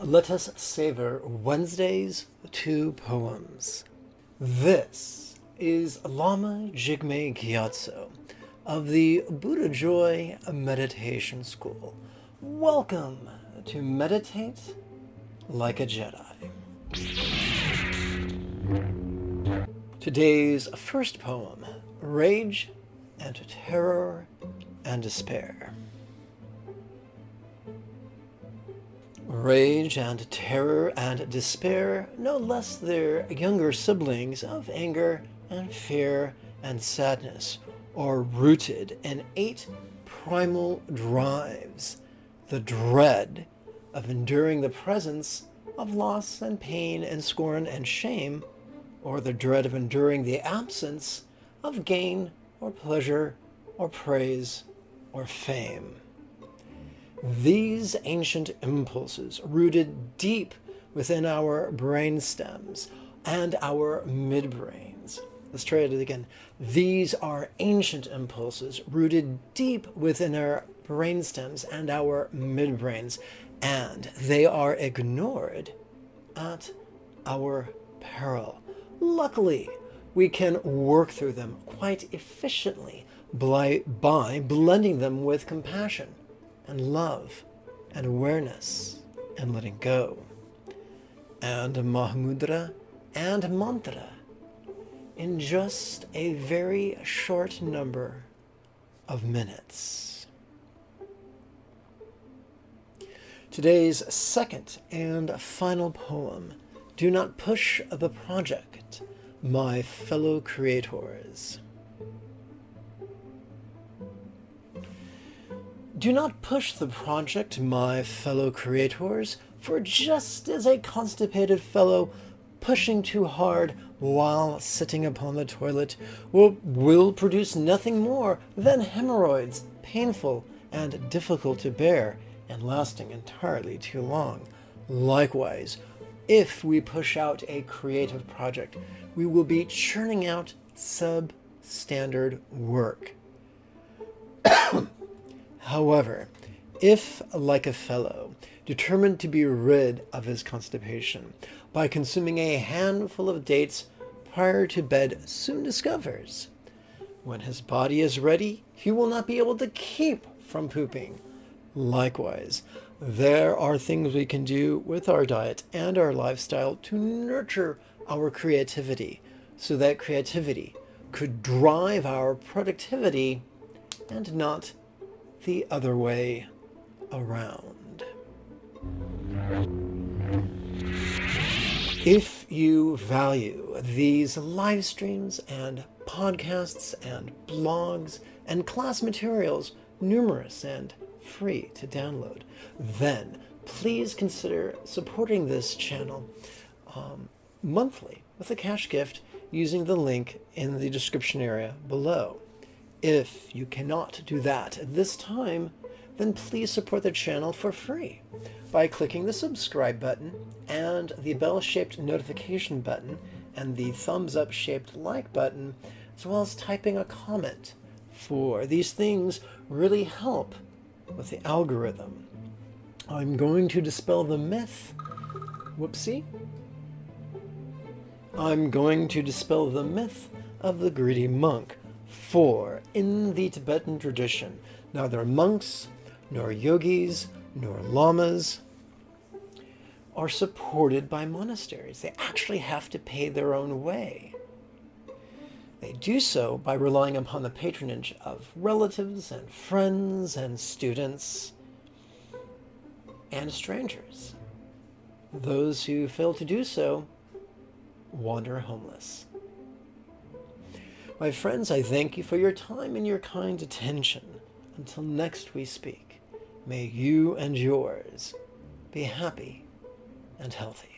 let us savor Wednesday's two poems. This is Lama Jigme Gyatso of the Buddha Joy Meditation School. Welcome to Meditate Like a Jedi. Today's first poem Rage and Terror and Despair. Rage and terror and despair, no less their younger siblings of anger and fear and sadness, are rooted in eight primal drives the dread of enduring the presence of loss and pain and scorn and shame, or the dread of enduring the absence of gain or pleasure or praise or fame. These ancient impulses, rooted deep within our brain stems and our midbrains. Let's try it again. These are ancient impulses rooted deep within our brain stems and our midbrains, and they are ignored at our peril. Luckily, we can work through them quite efficiently by, by blending them with compassion and love and awareness and letting go. And Mahamudra and mantra in just a very short number of minutes. Today's second and final poem Do Not Push the Project, My Fellow Creators. Do not push the project, my fellow creators, for just as a constipated fellow pushing too hard while sitting upon the toilet will, will produce nothing more than hemorrhoids, painful and difficult to bear, and lasting entirely too long. Likewise, if we push out a creative project, we will be churning out substandard work. However, if, like a fellow, determined to be rid of his constipation by consuming a handful of dates prior to bed soon discovers, when his body is ready, he will not be able to keep from pooping. Likewise, there are things we can do with our diet and our lifestyle to nurture our creativity so that creativity could drive our productivity and not the other way around. If you value these live streams and podcasts and blogs and class materials, numerous and free to download, then please consider supporting this channel um, monthly with a cash gift using the link in the description area below. If you cannot do that at this time, then please support the channel for free by clicking the subscribe button and the bell-shaped notification button and the thumbs up shaped like button, as well as typing a comment. For these things really help with the algorithm. I'm going to dispel the myth. Whoopsie. I'm going to dispel the myth of the greedy monk for in the Tibetan tradition, neither monks, nor yogis, nor lamas are supported by monasteries. They actually have to pay their own way. They do so by relying upon the patronage of relatives and friends and students and strangers. Those who fail to do so wander homeless. My friends, I thank you for your time and your kind attention. Until next we speak, may you and yours be happy and healthy.